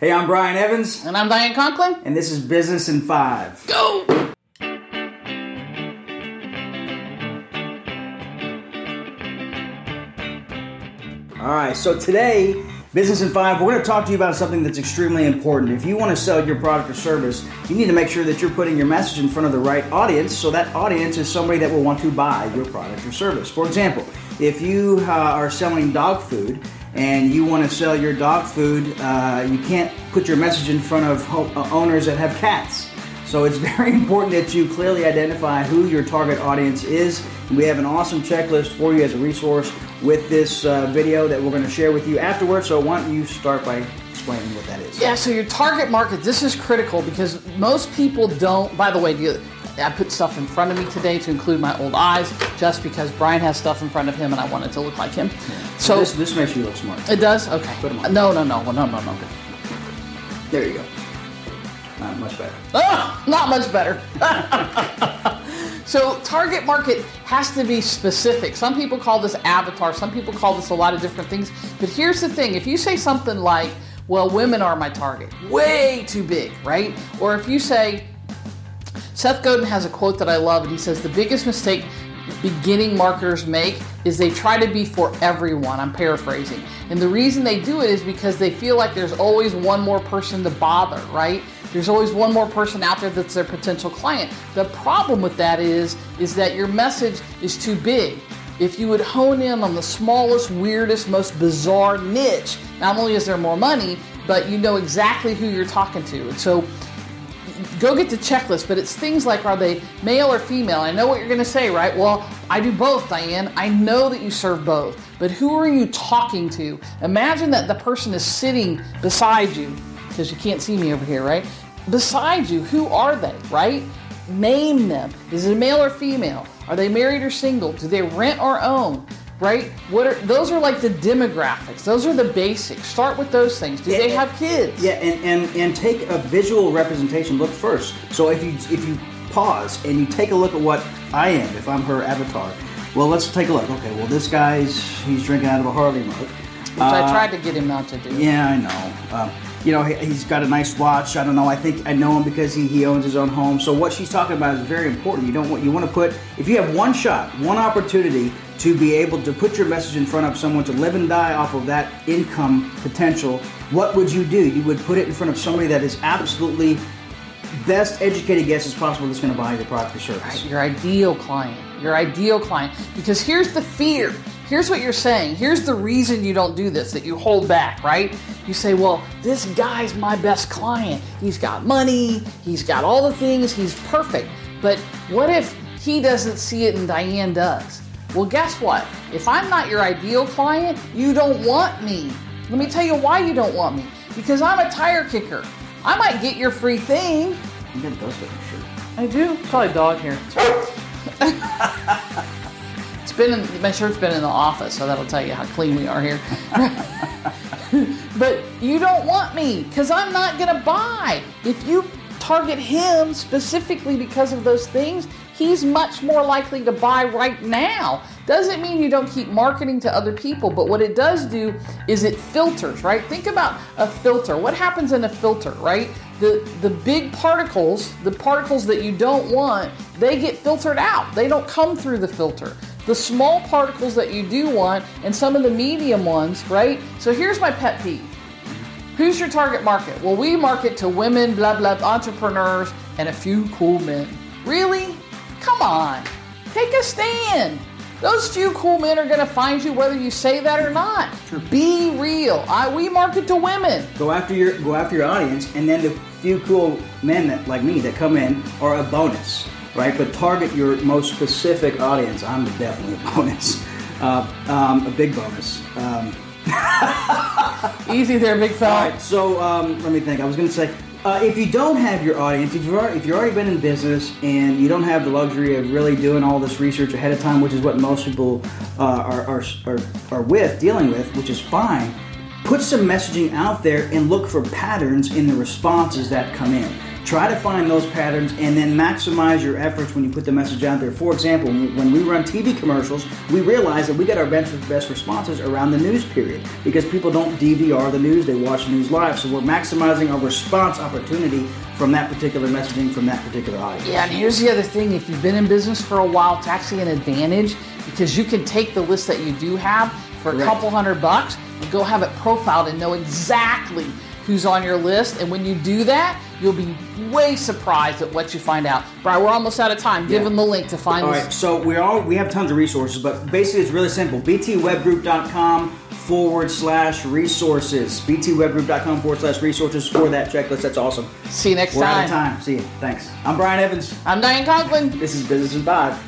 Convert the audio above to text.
Hey, I'm Brian Evans, And I'm Diane Conklin. and this is Business in Five. Go! All right, so today, Business in Five, we're going to talk to you about something that's extremely important. If you want to sell your product or service, you need to make sure that you're putting your message in front of the right audience so that audience is somebody that will want to buy your product or service. For example, if you uh, are selling dog food and you want to sell your dog food, uh, you can't put your message in front of ho- uh, owners that have cats. So it's very important that you clearly identify who your target audience is. We have an awesome checklist for you as a resource with this uh, video that we're going to share with you afterwards. So why don't you start by explaining what that is? Yeah, so your target market, this is critical because most people don't. By the way, I put stuff in front of me today to include my old eyes just because Brian has stuff in front of him and I wanted to look like him. So this, this makes you look smart. it does? Okay. Put 'em on. No, no, no, no, no, no. There you go. Not much better. Ah, not much better. so target market has to be specific. Some people call this avatar. Some people call this a lot of different things. But here's the thing: if you say something like, "Well, women are my target," way too big, right? Or if you say, Seth Godin has a quote that I love, and he says, The biggest mistake beginning marketers make is they try to be for everyone. I'm paraphrasing. And the reason they do it is because they feel like there's always one more person to bother, right? There's always one more person out there that's their potential client. The problem with that is, is that your message is too big. If you would hone in on the smallest, weirdest, most bizarre niche, not only is there more money, but you know exactly who you're talking to. And so go get the checklist, but it's things like are they male or female? I know what you're going to say, right? Well, I do both, Diane. I know that you serve both, but who are you talking to? Imagine that the person is sitting beside you, because you can't see me over here, right? Beside you, who are they, right? Name them. Is it male or female? Are they married or single? Do they rent or own? Right? What are those are like the demographics. Those are the basics. Start with those things. Do they have kids? Yeah, and, and, and take a visual representation look first. So if you if you pause and you take a look at what I am, if I'm her avatar, well, let's take a look. Okay, well, this guy's he's drinking out of a Harley mug. Which I tried to get him not to do. Yeah, I know. Um, you know, he, he's got a nice watch. I don't know. I think I know him because he, he owns his own home. So what she's talking about is very important. You don't want you want to put if you have one shot, one opportunity to be able to put your message in front of someone to live and die off of that income potential. What would you do? You would put it in front of somebody that is absolutely best educated guess as possible that's going to buy your product or service. Your ideal client. Your ideal client. Because here's the fear. Here's what you're saying. Here's the reason you don't do this, that you hold back, right? You say, well, this guy's my best client. He's got money, he's got all the things, he's perfect. But what if he doesn't see it and Diane does? Well, guess what? If I'm not your ideal client, you don't want me. Let me tell you why you don't want me. Because I'm a tire kicker. I might get your free thing. You got those with your shirt. I do. Probably dog hair. it's been in, my shirt's been in the office, so that'll tell you how clean we are here. but you don't want me because I'm not gonna buy. If you target him specifically because of those things, he's much more likely to buy right now. Doesn't mean you don't keep marketing to other people, but what it does do is it filters, right? Think about a filter. What happens in a filter, right? The the big particles, the particles that you don't want, they get filtered out. They don't come through the filter. The small particles that you do want and some of the medium ones, right? So here's my pet peeve. Who's your target market? Well, we market to women, blah, blah, entrepreneurs, and a few cool men. Really? Come on. Take a stand. Those few cool men are going to find you whether you say that or not. Be real. I, we market to women. Go after your go after your audience, and then the few cool men that like me that come in are a bonus, right? But target your most specific audience. I'm definitely a bonus, uh, um, a big bonus. Um, Easy there, big all fella. right, so um, let me think. I was going to say, uh, if you don't have your audience, if you've already, if you've already been in business and you don't have the luxury of really doing all this research ahead of time, which is what most people uh, are, are, are, are with, dealing with, which is fine, put some messaging out there and look for patterns in the responses that come in. Try to find those patterns and then maximize your efforts when you put the message out there. For example, when we run TV commercials, we realize that we get our best, responses around the news period because people don't DVR the news, they watch the news live. So we're maximizing our response opportunity from that particular messaging from that particular audience. Yeah, and here's the other thing if you've been in business for a while, it's actually an advantage because you can take the list that you do have for a couple hundred bucks and go have it profiled and know exactly who's on your list. And when you do that, you'll be way surprised at what you find out. Brian, we're almost out of time. Give Yeah. them the link to find All this. right, so we all we have tons of resources, but basically it's really simple. btwebgroup.com forward slash resources. btwebgroup.com forward slash resources for that checklist. That's awesome. See you next We're out time. of time. See you. Thanks. I'm Brian Evans. I'm Diane Conklin. This is Business in Five.